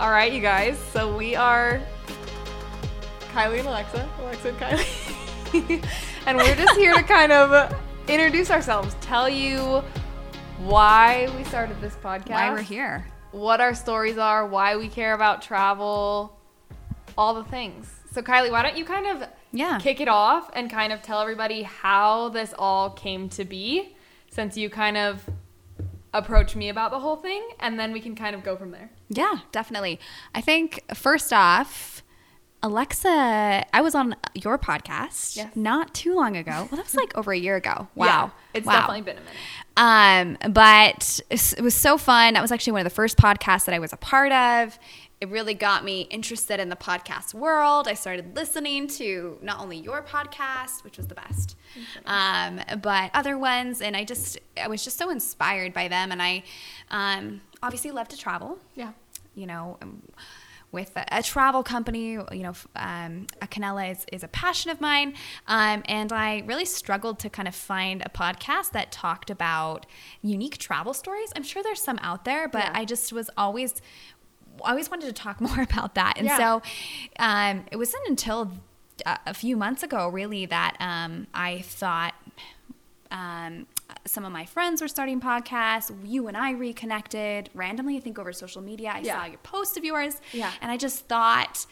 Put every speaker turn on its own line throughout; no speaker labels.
All right, you guys. So we are Kylie and Alexa. Alexa and Kylie. and we're just here to kind of introduce ourselves, tell you why we started this podcast,
Why we're here.
what our stories are, why we care about travel, all the things. So, Kylie, why don't you kind of
Yeah.
kick it off and kind of tell everybody how this all came to be since you kind of approached me about the whole thing, and then we can kind of go from there.
Yeah, definitely. I think first off, Alexa, I was on your podcast
Yes.
not too long ago. Well, that was like over a year ago. Wow.
Yeah, it's
Wow.
definitely been a minute.
Um, but it was so fun. That was actually one of the first podcasts that I was a part of. It really got me interested in the podcast world. I started listening to not only your podcast, which was the best, um, but other ones, and I just I was just so inspired by them. And I um, obviously love to travel
Yeah.
you know, um, with a, a travel company, you know, um, Acanela is, is a passion of mine. Um, and I really struggled to kind of find a podcast that talked about unique travel stories. I'm sure there's some out there, but
Yeah.
I just was always, I always wanted to talk more about that. And
Yeah.
so um, it wasn't until a, a few months ago, really, that um, I thought, um, some of my friends were starting podcasts. You and I reconnected randomly, I think over social media. I
Yeah.
saw your post of yours.
Yeah.
And I just thought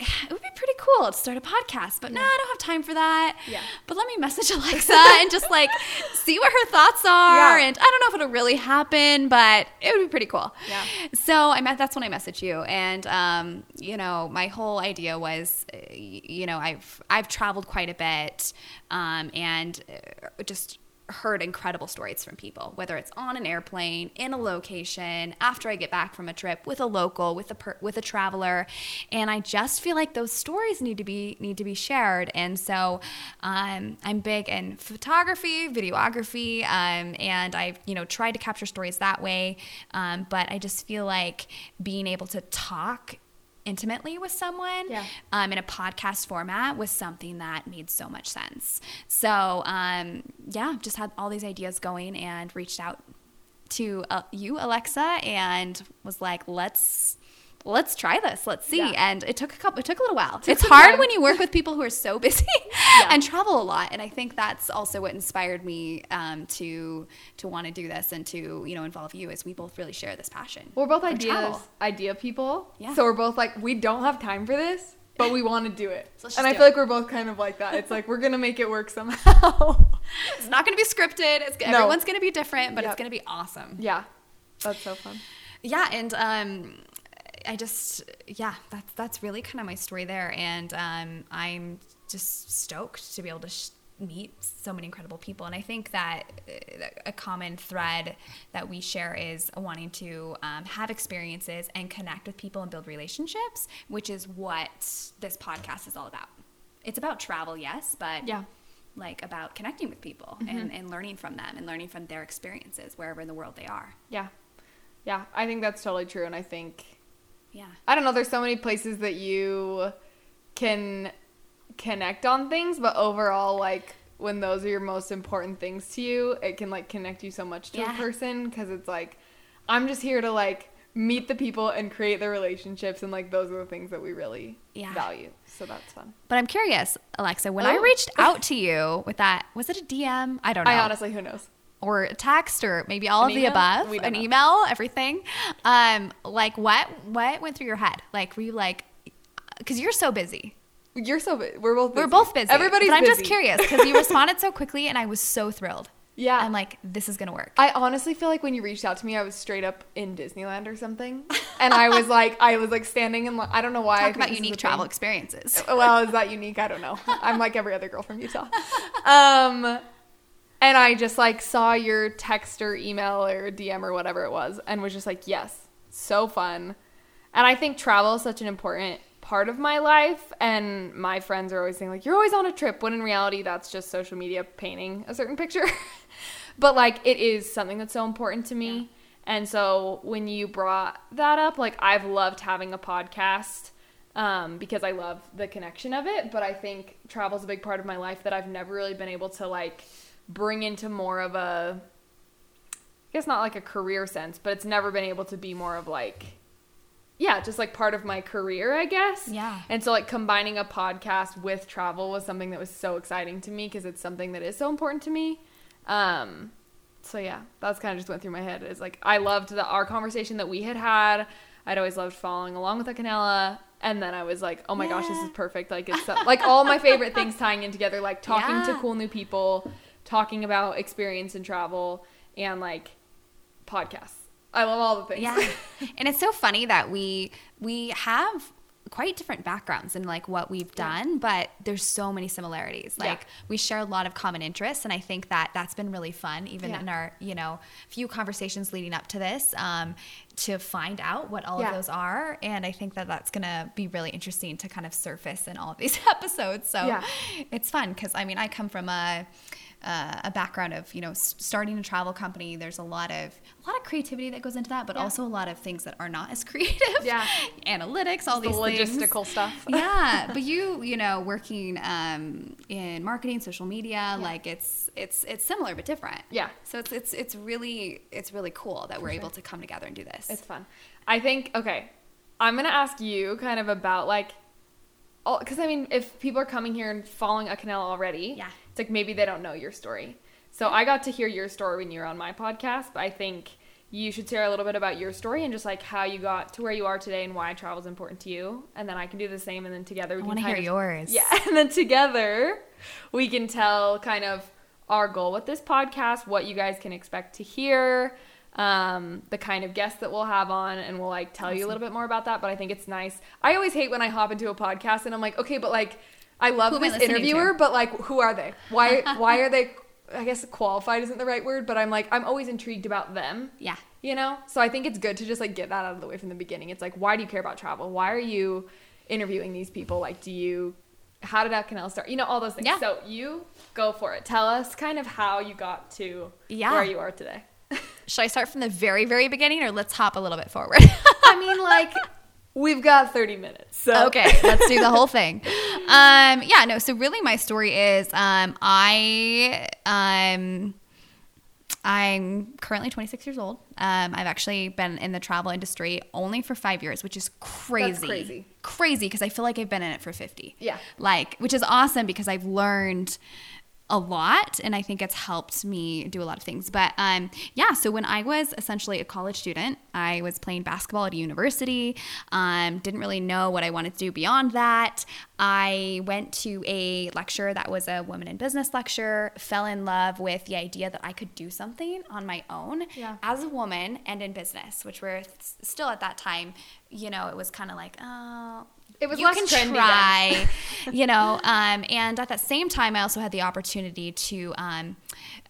it would be pretty cool to start a podcast, but no, I don't have time for that.
Yeah.
But let me message Alexa and just like see what her thoughts are.
Yeah.
And I don't know if it'll really happen, but it would be pretty cool.
Yeah.
So I met, that's when I messaged you. And, um, you know, my whole idea was, uh, you know, I've, I've traveled quite a bit um, and uh, just heard incredible stories from people, whether it's on an airplane, in a location, after I get back from a trip, with a local, with a per, with a traveler, and I just feel like those stories need to be need to be shared. And so um, I'm big in photography, videography, um, and I've you know tried to capture stories that way. Um, but I just feel like being able to talk intimately with someone
Yeah.
um, in a podcast format was something that made so much sense. So, um, yeah, just had all these ideas going and reached out to uh, you, Alexa, and was like, let's. Let's try this. Let's see.
Yeah.
And it took a couple. It took a little while.
Took
it's hard
time.
when you work with people who are so busy and travel a lot. And I think that's also what inspired me um, to to want to do this and to you know involve you, as we both really share this passion.
We're both ideas,
travel.
idea people.
Yeah.
So we're both like, we don't have time for this, but we want to do it.
So
and I feel
it.
like we're both kind of like that. It's like we're gonna make it work somehow.
It's not going to be scripted. It's
No.
everyone's going to be different, but
Yep.
it's going to be awesome.
yeah, that's so fun.
Yeah, and um, I just yeah, that's that's really kind of my story there, and um, I'm just stoked to be able to. Sh- meet so many incredible people and i think that uh, a common thread that we share is wanting to um, have experiences and connect with people and build relationships which is what this podcast is all about it's about travel yes but
Yeah.
like about connecting with people and, and learning from them and learning from their experiences wherever in the world they are
Yeah, yeah. I think that's totally true, and I think
yeah
I don't know. There's so many places that you can connect on things, but overall, like when those are your most important things to you, it can like connect you so much to
Yeah.
a person because it's like I'm just here to like meet the people and create the relationships, and like those are the things that we really
Yeah.
value. So that's fun.
But I'm curious, Alexa, when I
Oh.
reached out to you with that, was it a DM? I don't know.
I honestly, who knows?
Or a text or maybe all
An
of the above an
know.
email, everything. Um, like what what went through your head? Like were you like cuz you're so busy.
You're so busy. We're both. Busy.
We're both busy.
Everybody's.
But I'm just curious cuz you responded so quickly and I was so thrilled.
Yeah.
I'm like this is going to work.
I honestly feel like when you reached out to me, I was straight up in Disneyland or something, and I was like, I was like standing in. li- I don't know why. I
Talk about unique travel
thing.
experiences.
well, is that unique? I don't know. I'm like every other girl from Utah. Um, and I just like saw your text or email or DM or whatever it was, and was just like, yes, so fun. And I think travel is such an important part of my life. And my friends are always saying like, you're always on a trip, when in reality, that's just social media painting a certain picture. but like, it is something that's so important to me. And so when you brought that up, like I've loved having a podcast um, because I love the connection of it. But I think travel's a big part of my life that I've never really been able to like bring into more of a, I guess not like a career sense, but it's never been able to be more of like yeah, just like part of my career, I guess.
Yeah.
And so like combining a podcast with travel was something that was so exciting to me because it's something that is so important to me. Um, so yeah, that's kind of just went through my head. Is like I loved the our conversation that we had had. I'd always loved following along with Acanela. And then I was like, oh my gosh, this is perfect. Like it's so, like all my favorite things tying in together, like talking to cool new people, talking about experience and travel, and like podcasts. I love all the things.
Yeah. and it's so funny that we we have quite different backgrounds in like what we've done, but there's so many similarities.
Yeah.
Like we share a lot of common interests, and I think that that's been really fun, even
Yeah.
in our you know few conversations leading up to this, um, to find out what all
Yeah.
of those are. And I think that that's gonna be really interesting to kind of surface in all of these episodes. So
Yeah.
it's fun because I mean I come from a uh, a background of you know starting a travel company. There's a lot of a lot of creativity that goes into that, but
Yeah.
also a lot of things that are not as creative.
Yeah.
analytics, all
the
these things.
logistical stuff.
yeah, but you you know working um, in marketing, social media, like it's it's it's similar but different.
Yeah.
So it's it's it's really it's really cool that we're
sure.
able to come together and do this.
It's fun. I think okay. I'm gonna ask you kind of about like, because I mean, if people are coming here and following Acanela already,
Yeah.
Like maybe they don't know your story. So I got to hear your story when you were on my podcast, but I think you should share a little bit about your story and just like how you got to where you are today and why travel is important to you, and then I can do the same, and then together we
I
can
want to hear
of-
yours.
yeah, and then together we can tell kind of our goal with this podcast, what you guys can expect to hear, um, the kind of guests that we'll have on, and we'll like tell you a little bit more about that. But I think it's nice. I always hate when I hop into a podcast and I'm like, okay, but like I love
Who I
this interviewer,
to?
but like who are they? Why why are they? I guess qualified isn't the right word, but I'm like I'm always intrigued about them
Yeah.
you know so i think it's good to just like get that out of the way from the beginning it's like why do you care about travel why are you interviewing these people like do you how did that canal start you know all those things
Yeah.
so you go for it tell us kind of how you got to
Yeah.
where you are today
Should I start from the very very beginning or let's hop a little bit forward?
i mean like we've got 30 minutes so.
Okay let's do the whole thing. Um yeah no so really my story is um i um i'm currently 26 years old. Um i've actually been in the travel industry only for five years which is crazy.
Crazy.
crazy because i feel like i've been in it for 50
Yeah.
like which is awesome because i've learned a lot and i think it's helped me do a lot of things but um, yeah so when i was essentially a college student i was playing basketball at a university um, didn't really know what i wanted to do beyond that i went to a lecture that was a women in business lecture fell in love with the idea that i could do something on my own
Yeah.
as a woman and in business which were still at that time you know it was kind of like oh
It was
you
less
can
trendy
try you know um, and at that same time i also had the opportunity to um,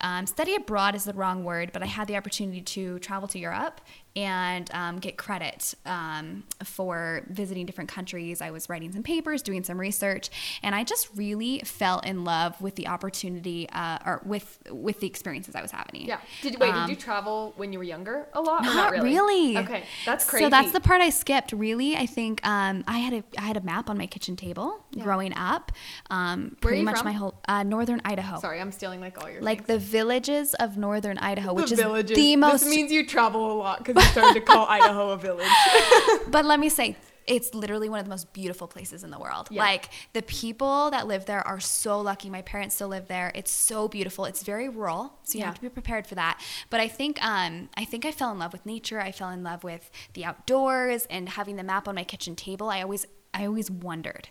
um, study abroad is the wrong word but i had the opportunity to travel to europe and um, get credit um, for visiting different countries i was writing some papers doing some research and i just really fell in love with the opportunity uh, or with with the experiences i was having
yeah did wait
Um,
did you travel when you were younger a lot or
not really.
okay that's crazy
So that's the part I skipped. Really, I think um, I had a I had a map on my kitchen table
Yeah.
growing up. Um,
Where are
pretty
you
much
from?
my whole uh, northern Idaho,
sorry i'm stealing like all your
like
things.
the villages of northern Idaho, which
the
is
villages.
the most.
This means you travel a lot because you started to call Idaho a village.
but let me say. It's literally one of the most beautiful places in the world.
Yeah.
Like the people that live there are so lucky. My parents still live there. It's so beautiful. It's very rural, so you
Yeah.
have to be prepared for that. But I think um, I think I fell in love with nature. I fell in love with the outdoors and having the map on my kitchen table. I always I always wondered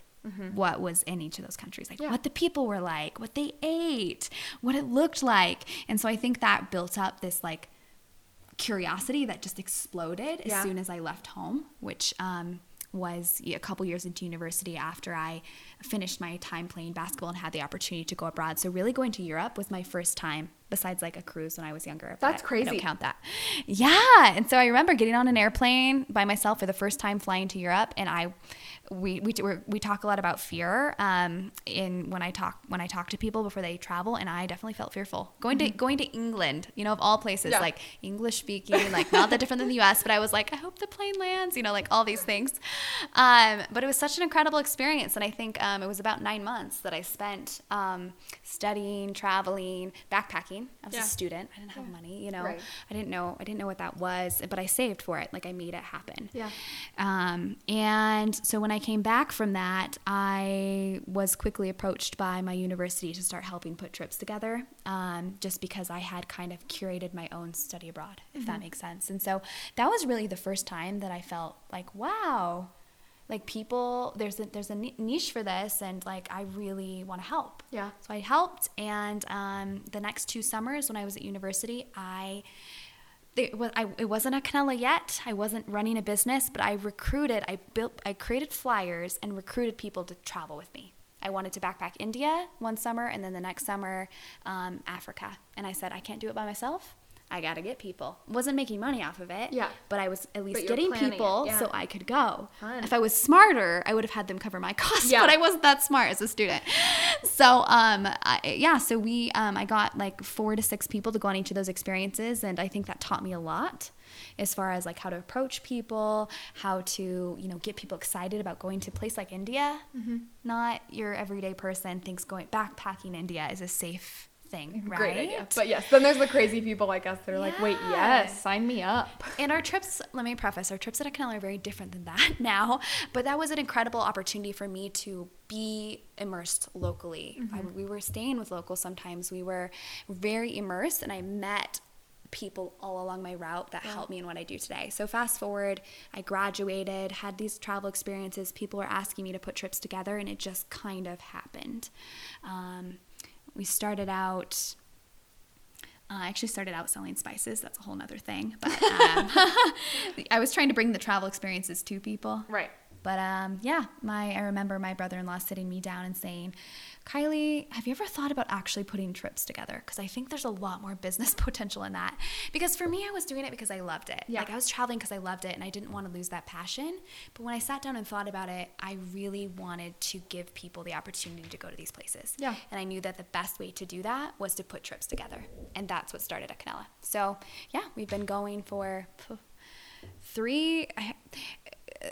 what was in each of those countries, like
Mm-hmm. Yeah.
what the people were like, what they ate, what it looked like, and so I think that built up this like curiosity that just exploded as soon as I left home, which um, was a couple years into university after I finished my time playing basketball and had the opportunity to go abroad. So really going to Europe was my first time besides like a cruise when I was younger.
That's
I
crazy.
don't count that. Yeah. And so I remember getting on an airplane by myself for the first time flying to Europe and I we we we're, talk a lot about fear um in when I talk when I talk to people before they travel and I definitely felt fearful. Going to going to England, you know, of all places,
Yeah.
like English speaking, like not that different than the US, but I was like, I hope the plane lands, you know, like all these things. Um, but it was such an incredible experience. And I think um, it was about nine months that I spent um, studying, traveling, backpacking. I was
Yeah.
a student. I didn't have money, you know.
Right.
I didn't know I didn't know what that was, but I saved for it. Like I made it happen.
Yeah.
Um, and so when I came back from that, I was quickly approached by my university to start helping put trips together, um, just because I had kind of curated my own study abroad, if that makes sense. And so that was really the first time that I felt like, wow, like people, there's a, there's a niche for this, and like I really want to help.
Yeah.
So I helped, and um, the next two summers when I was at university, I it was I, it wasn't Acanela yet. I wasn't running a business, but I recruited. I built. I created flyers and recruited people to travel with me. I wanted to backpack India one summer, and then the next summer, um, Africa. And I said, I can't do it by myself. I got to get people. Wasn't making money off of it.
Yeah.
But I was at least
But you were
getting people
yeah.
so I could go.
Fun.
If I was smarter, I would have had them cover my costs.
Yeah.
But I wasn't that smart as a student. So um, I, yeah. So we um, I got like four to six people to go on each of those experiences, and I think that taught me a lot as far as like how to approach people, how to you know get people excited about going to a place like India.
Mm-hmm.
Not your everyday person thinks going backpacking India is a safe thing, right?
Great idea. But yes, then there's the crazy people like us that are like, wait, yes, sign me up.
And our trips, let me preface, our trips at Acanela are very different than that now. But that was an incredible opportunity for me to be immersed locally. I, we were staying with locals sometimes. We were very immersed, and I met people all along my route that helped me in what I do today. So fast forward, I graduated, had these travel experiences. People were asking me to put trips together, and it just kind of happened. Um, we started out uh, I actually started out selling spices. That's a whole nother thing. But um, I was trying to bring the travel experiences to people.
Right.
But um, yeah, my I remember my brother-in-law sitting me down and saying, "Kylie, have you ever thought about actually putting trips together? Because I think there's a lot more business potential in that. Because for me, I was doing it because I loved it.
Yeah.
Like I was traveling because I loved it, and I didn't want to lose that passion. But when I sat down and thought about it, I really wanted to give people the opportunity to go to these places.
Yeah.
And I knew that the best way to do that was to put trips together. And that's what started Acanela. So, yeah, we've been going for three, I-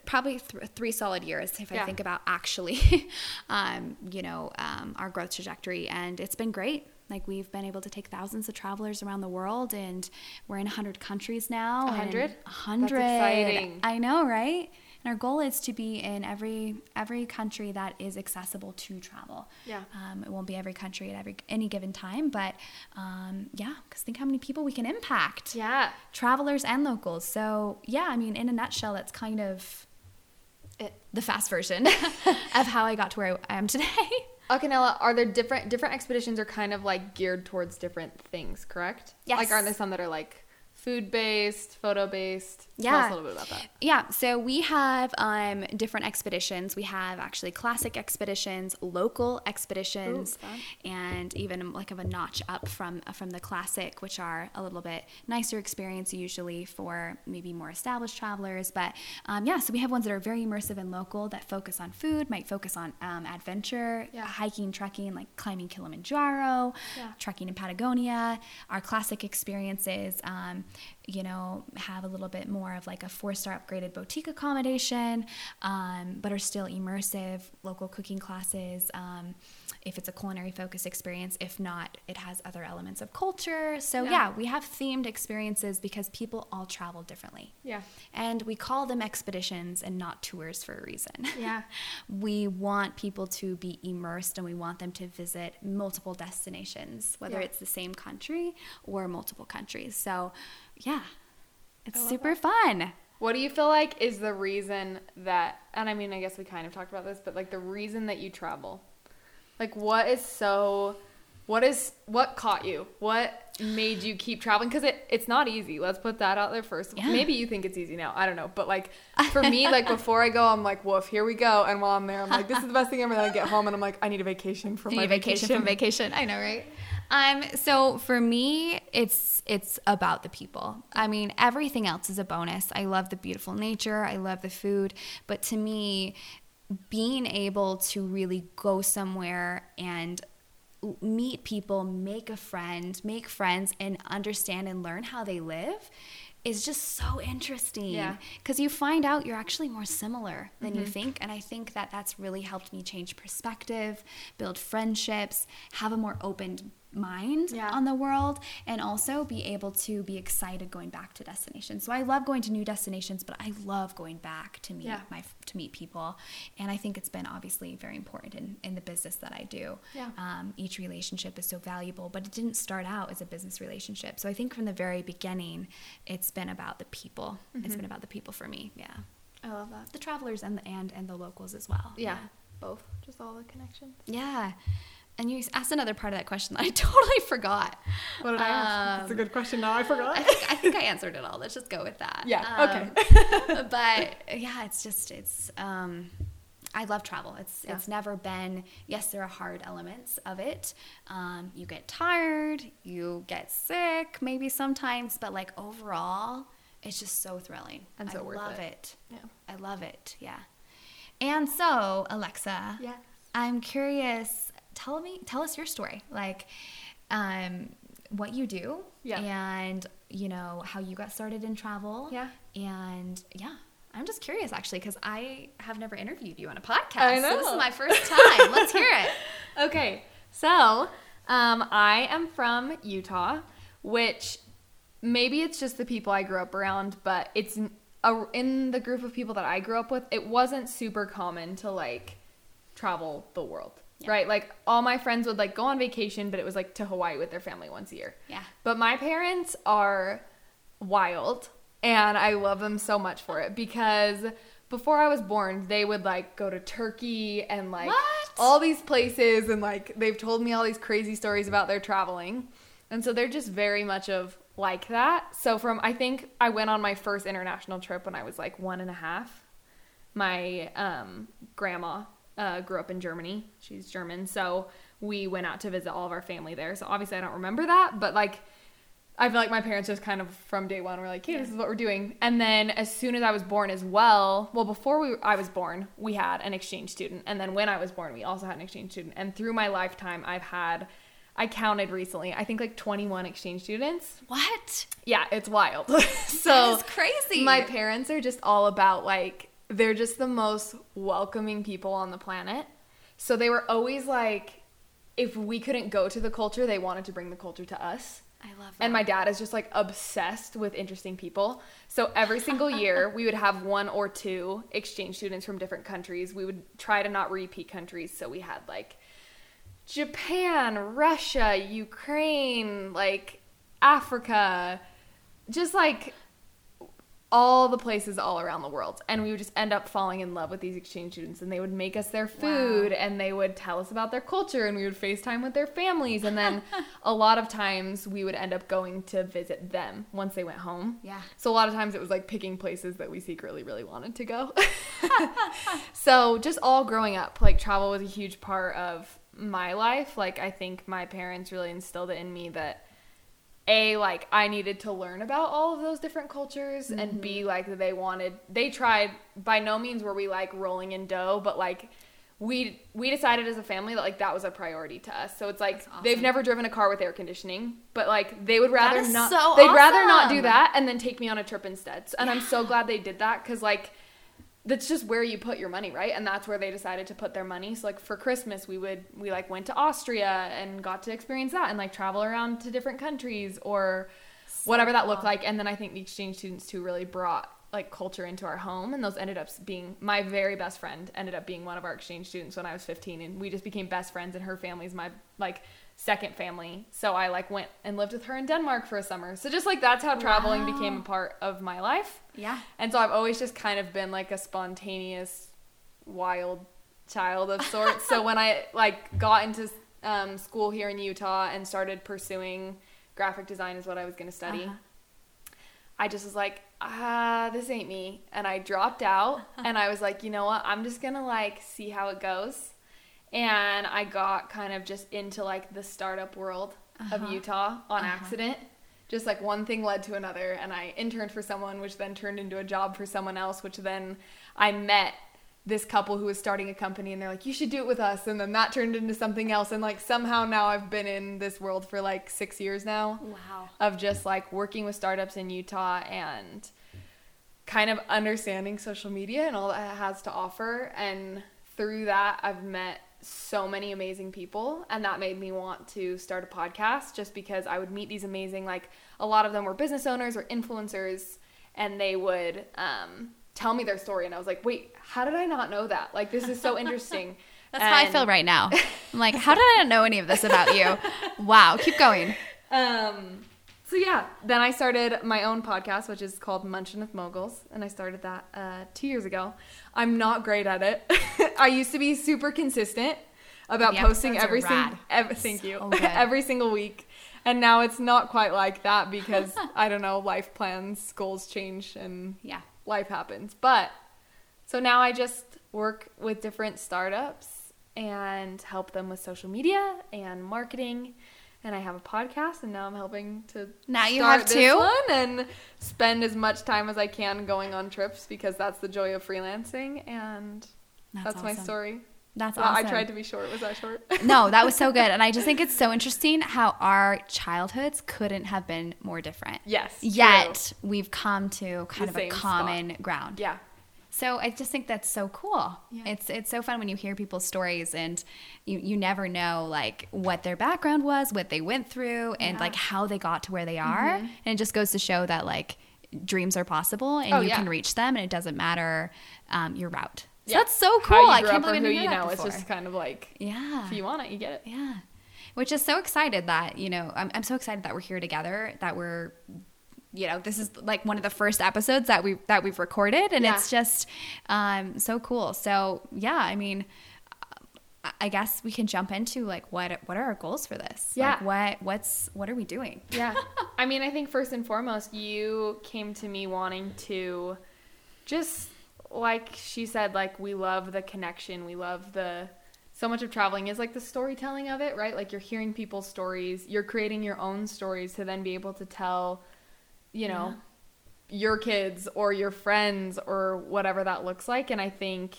probably th- three solid years if
Yeah.
I think about actually, um, you know, um, our growth trajectory. And it's been great. Like we've been able to take thousands of travelers around the world, and we're in 100 countries now.
A hundred?
100.
That's exciting.
I know, right? And our goal is to be in every every country that is accessible to travel.
Yeah.
Um, it won't be every country at every any given time, but um, yeah, because think how many people we can impact.
Yeah.
Travelers and locals. So yeah, I mean, in a nutshell, that's kind of
It,
the fast version of how I got to where I am today.
Acanela, are there different different expeditions are kind of like geared towards different things, correct?
Yes.
Like, aren't there some that are like food based, photo based?
Yeah.
Tell us a little bit about that.
Yeah, so we have um, different expeditions. We have actually classic expeditions, local expeditions,
Ooh,
and even like of a notch up from from the classic, which are a little bit nicer experience usually for maybe more established travelers. But um, yeah, so we have ones that are very immersive and local that focus on food, might focus on um, adventure,
Yeah.
hiking, trekking, like climbing Kilimanjaro,
Yeah.
trekking in Patagonia. Our classic experiences, um, you know, have a little bit more of like a four star upgraded boutique accommodation, um, but are still immersive, local cooking classes. Um, if it's a culinary focused experience, if not, it has other elements of culture. So,
Yeah.
yeah, we have themed experiences because people all travel differently.
Yeah.
And we call them expeditions and not tours for a reason.
Yeah.
we want people to be immersed and we want them to visit multiple destinations, whether
Yeah.
it's the same country or multiple countries. So, yeah, it's super fun.
What do you feel like is the reason that, and I mean, I guess we kind of talked about this, but like the reason that you travel? Like, what is so, what is, what caught you? What made you keep traveling? Because it, it's not easy. Let's put that out there first.
Yeah.
Maybe you think it's easy now. I don't know. But like, for me, like before I go, I'm like, woof, here we go. And while I'm there, I'm like, this is the best thing ever. Then I get home and I'm like, I need a vacation from my
you vacation from vacation? I know, right? Um, so for me, it's it's about the people. I mean, everything else is a bonus. I love the beautiful nature. I love the food, but to me, being able to really go somewhere and meet people, make a friend, make friends, and understand and learn how they live is just so interesting.
Yeah.
Because you find out you're actually more similar than
Mm-hmm.
you think. And I think that that's really helped me change perspective, build friendships, have a more open mind
Yeah.
on the world, and also be able to be excited going back to destinations. So I love going to new destinations, but I love going back to meet
Yeah.
my to meet people. And I think it's been obviously very important in, in the business that I do.
Yeah.
Um, each relationship is so valuable, but it didn't start out as a business relationship. So I think from the very beginning, it's been about the people. It's been about the people for me. Yeah.
I love that.
The travelers and the, and, and the locals as well.
Yeah, both. Just all the connections.
Yeah. And you asked another part of that question that I totally forgot.
What did I ask? That's a good question. Now I forgot.
I think, I think I answered it all. Let's just go with that.
Yeah,
Um, but yeah, it's just it's. Um, I love travel. It's
Yeah.
it's never been. Yes, there are hard elements of it. Um, you get tired. You get sick. Maybe sometimes, but like overall, it's just so thrilling.
And so
I
worth
love
it.
it.
Yeah.
I love it. Yeah. And so, Alexa,
Yes.
I'm curious. Tell me, tell us your story. Like, um, what you do,
Yeah.
and you know how you got started in travel,
Yeah.
and yeah. I'm just curious, actually, because I have never interviewed you on a podcast.
I
So this is my first time. Let's hear it.
Okay, so um, I am from Utah, which maybe it's just the people I grew up around, but it's a, in the group of people that I grew up with, it wasn't super common to like travel the world.
Yeah.
Right? Like all my friends would like go on vacation, but it was like to Hawaii with their family once a year.
Yeah.
But my parents are wild and I love them so much for it because before I was born, they would like go to Turkey and like
What?
all these places and like they've told me all these crazy stories about their traveling. And so they're just very much of like that. So from I think I went on my first international trip when I was like one and a half. My um, grandma uh, grew up in Germany. She's German, so we went out to visit all of our family there. So obviously I don't remember that, but like I feel like my parents just kind of from day one were like, "Hey, this is what we're doing." And then as soon as I was born as well, well before we I was born, we had an exchange student, and then when I was born, we also had an exchange student. And through my lifetime, I've had I counted recently, I think like 21 exchange students.
What?
Yeah, it's wild. so
crazy.
My parents are just all about like they're just the most welcoming people on the planet. So they were always like if we couldn't go to the culture, they wanted to bring the culture to us.
I love that.
And my dad is just like obsessed with interesting people. So every single year, we would have one or two exchange students from different countries. We would try to not repeat countries. So we had like Japan, Russia, Ukraine, like Africa, just like all the places all around the world. And we would just end up falling in love with these exchange students and they would make us their food
Wow.
and they would tell us about their culture and we would FaceTime with their families. And then a lot of times we would end up going to visit them once they went home.
Yeah.
So a lot of times it was like picking places that we secretly really wanted to go. so just all growing up, like travel was a huge part of my life. Like I think my parents really instilled it in me that a like I needed to learn about all of those different cultures and B
Mm-hmm.
like they wanted they tried by no means were we like rolling in dough but like we we decided as a family that like that was a priority to us. So it's like
awesome.
they've never driven a car with air conditioning, but like they would rather not
so
they'd rather not do that and then take me on a trip instead. And I'm so glad they did that cuz like that's just where you put your money, right? And that's where they decided to put their money. So like for Christmas, we would we like went to Austria and got to experience that and like travel around to different countries or whatever that looked like. And then I think the exchange students too really brought like culture into our home and those ended up being my very best friend ended up being one of our exchange students when I was 15 and we just became best friends and her family's my like second family. So I like went and lived with her in Denmark for a summer. So just like that's how traveling
Wow.
became a part of my life.
Yeah.
And so I've always just kind of been like a spontaneous, wild child of sorts. so when I like got into um, school here in Utah and started pursuing graphic design is what I was going to study,
Uh-huh.
I just was like, ah, this ain't me. And I dropped out and I was like, you know what? I'm just going to like see how it goes. And I got kind of just into like the startup world of
Uh-huh.
Utah on
Uh-huh.
accident. Just like one thing led to another, and I interned for someone, which then turned into a job for someone else, which then I met this couple who was starting a company and they're like, you should do it with us. And then that turned into something else. And like somehow now I've been in this world for like six years now
Wow.
of just like working with startups in Utah and kind of understanding social media and all that it has to offer. And through that, I've met so many amazing people. And that made me want to start a podcast just because I would meet these amazing, like, a lot of them were business owners or influencers, and they would um, tell me their story. And I was like, wait, how did I not know that? Like, this is so interesting.
That's how I feel right now. I'm like, how did I not know any of this about you? Wow. Keep going.
Um, so yeah, then I started my own podcast, which is called Munchin with Moguls, and I started that uh, two years ago. I'm not great at it. I used to be super consistent about
The
posting every single. Every, thank you.
So
every single week, and now it's not quite like that because I don't know, life plans, goals change, and
Yeah.
life happens. But so now I just work with different startups and help them with social media and marketing. And I have a podcast, and now I'm helping to
Now you
start
have
this
two?
one and spend as much time as I can going on trips because that's the joy of freelancing, and
That's,
that's, my story.
That's
Well,
awesome.
I tried to be short. Was that short?
no, that was so good. And I just think it's so interesting how our childhoods couldn't have been more different.
yes. true.
Yet we've come to kind
The
of a
same spot.
common ground.
Yeah.
So I just think that's so cool.
Yeah.
It's it's so fun when you hear people's stories and you, you never know like what their background was, what they went through, and
Yeah. Mm-hmm.
like how they got to where they are. And it just goes to show that like dreams are possible and
Oh,
you
yeah.
can reach them, and it doesn't matter um, your route. So
Yeah.
that's so cool. I can't believe
who you know. It's just kind of like
yeah.
if you want it, you get it.
Yeah. Which is so excited that, you know, I'm, I'm so excited that we're here together, that we're, you know, this is like one of the first episodes that we that we've recorded and
Yeah.
it's just um, so cool. So yeah, I mean, I- I guess we can jump into like what what are our goals for this?
Yeah.
Like what what's what are we doing?
Yeah. I mean, I think first and foremost, you came to me wanting to just like she said, like we love the connection. We love the so much of traveling is like the storytelling of it, right? Like you're hearing people's stories, you're creating your own stories to then be able to tell, you know, your kids or your friends or whatever that looks like. And I think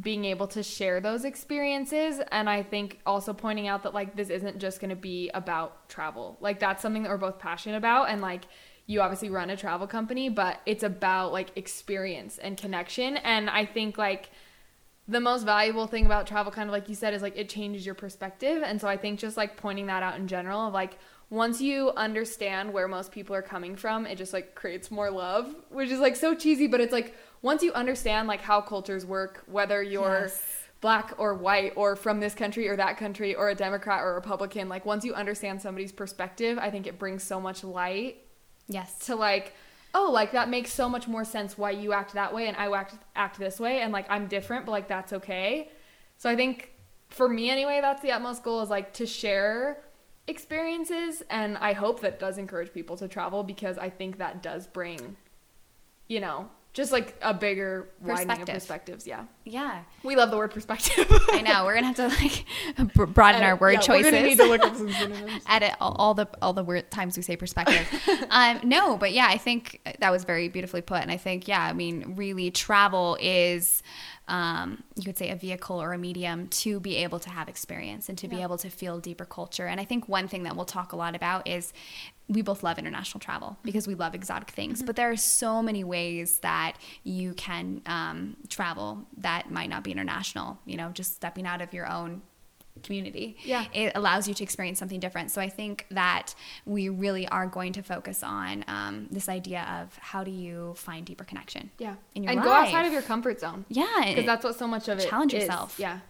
being able to share those experiences and i think also pointing out that like this isn't just going to be about travel like that's something that we're both passionate about and like you obviously run a travel company but it's about like experience and connection and i think like the most valuable thing about travel kind of like you said is like it changes your perspective and so i think just like pointing that out in general of like once you understand where most people are coming from it just like creates more love which is like so cheesy but it's like once you understand like how cultures work whether you're
Yes.
black or white or from this country or that country or a democrat or a republican like once you understand somebody's perspective i think it brings so much light
Yes.
to like oh like that makes so much more sense why you act that way and i act act this way and like i'm different but like that's okay so i think for me anyway that's the utmost goal is like to share experiences and i hope that does encourage people to travel because i think that does bring you know just like a bigger widening of
Perspective.
perspectives yeah
Yeah.
we love the word perspective
I know. We're going to have to like br- broaden our word
Yeah,
choices.
we're gonna need to look up some synonyms
edit all, all the all the word times we say perspective. um, no, but yeah, I think that was very beautifully put, and I think yeah, I mean, really, travel is. Um, you could say a vehicle or a medium to be able to have experience and to be able to feel deeper culture. And I think one thing that we'll talk a lot about is we both love international travel because we love exotic things. But there are so many ways that you can um, travel that might not be international. You know, just stepping out of your own community
Yeah.
it allows you to experience something different. So I think that we really are going to focus on um, this idea of how do you find deeper connection.
yeah
In your
and go outside of your comfort zone
Yeah,
because that's what so much of it
Challenge
is.
yourself.
yeah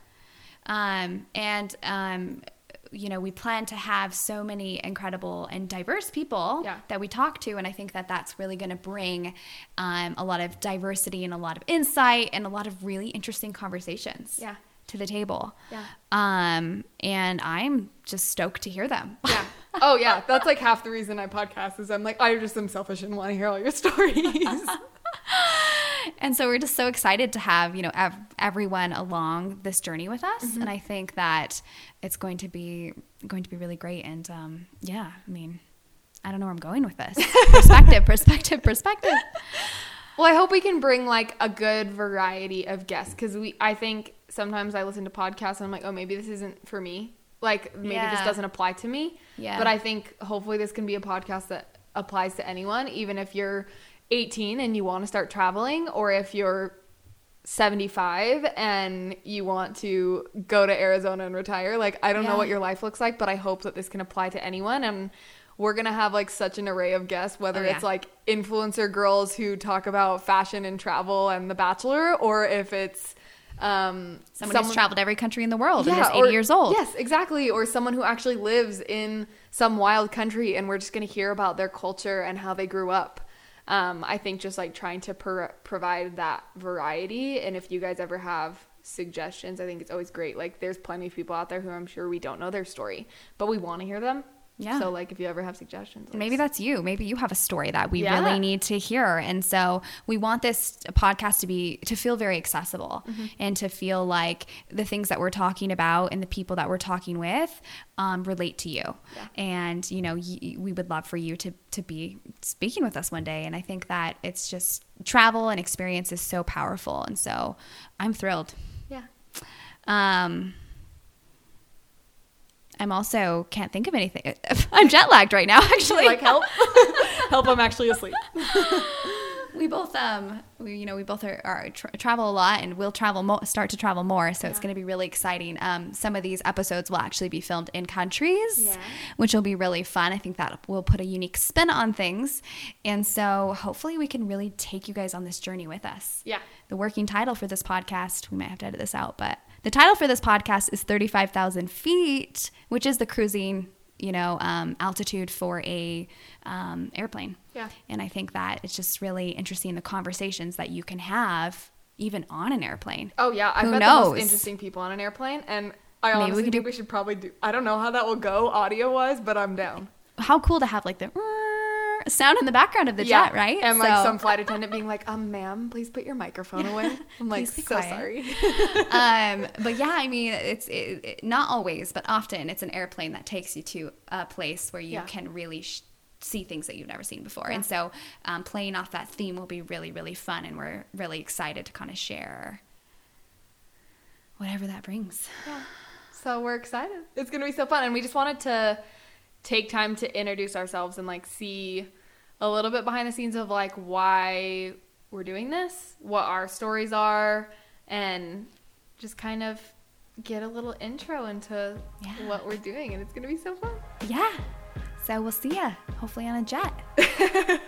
um, and um, you know we plan to have so many incredible and diverse people
Yeah.
that we talk to, and I think that that's really going to bring um, a lot of diversity and a lot of insight and a lot of really interesting conversations.
Yeah.
To the table.
Yeah.
Um, and I'm just stoked to hear them.
Yeah. Oh yeah, that's like half the reason I podcast is I'm like I just am selfish and want to hear all your stories.
and so we're just so excited to have you know ev- everyone along this journey with us
Mm-hmm.
and i think that it's going to be going to be really great and um, yeah i mean i don't know where i'm going with this perspective perspective perspective
Well, I hope we can bring like a good variety of guests because we. I think sometimes I listen to podcasts and I'm like, oh, maybe this isn't for me. Like maybe this doesn't apply to me.
Yeah.
But I think hopefully this can be a podcast that applies to anyone, even if you're 18 and you want to start traveling, or if you're 75 and you want to go to Arizona and retire. Like I don't know what your life looks like, but I hope that this can apply to anyone and we're going to have like such an array of guests whether
Oh, yeah.
it's like influencer girls who talk about fashion and travel and the bachelor or if it's um
Someone, who's traveled every country in the world and is 80
or-
years old.
Yes, exactly. Or someone who actually lives in some wild country and we're just going to hear about their culture and how they grew up. Um, I think just like trying to provide that variety. And if you guys ever have suggestions, I think it's always great. Like, there's plenty of people out there who I'm sure we don't know their story, but we want to hear them.
Yeah.
So, like, if you ever have suggestions,
Maybe that's you. Maybe you have a story that we
Yeah.
really need to hear. And so we want this podcast to be to feel very accessible
Mm-hmm.
and to feel like the things that we're talking about and the people that we're talking with um, relate to you.
Yeah.
And you know, y- we would love for you to to be speaking with us one day. And I think that it's just travel and experience is so powerful. And so I'm thrilled.
Yeah.
Um, I'm also can't think of anything. I'm jet lagged right now. Actually,
like, help. help, I'm actually asleep.
we both um we you know we both are, are tra- travel a lot and we'll travel mo- start to travel more so it's going to be really exciting um some of these episodes will actually be filmed in countries
Yeah.
which will be really fun i think that will put a unique spin on things and so hopefully we can really take you guys on this journey with us
Yeah.
the working title for this podcast we might have to edit this out but the title for this podcast is 35000 feet which is the cruising you know um, altitude for a um, airplane
Yeah.
and I think that it's just really interesting the conversations that you can have even on an airplane.
Oh yeah, I've
Who
met the most interesting people on an airplane, and I
Maybe we
honestly
could
think
do-
we should probably do. I don't know how that will go audio wise, but I'm down.
How cool to have like the sound in the background of the jet, right?
And like
So-
some flight attendant being like, "Um, ma'am, please put your microphone away." I'm like, so
quiet.
sorry.
um, but yeah, I mean, it's it, it- not always, but often it's an airplane that takes you to a place where you
Yeah.
can really sh- see things that you've never seen before.
Yeah.
And so, um, playing off that theme will be really, really fun, and we're really excited to kind of share whatever that brings.
Yeah. So we're excited. It's gonna be so fun, and we just wanted to take time to introduce ourselves and like see a little bit behind the scenes of like why we're doing this, what our stories are, and just kind of get a little intro into
Yeah.
what we're doing, and it's gonna be so fun.
Yeah. So we'll see ya, hopefully on a jet.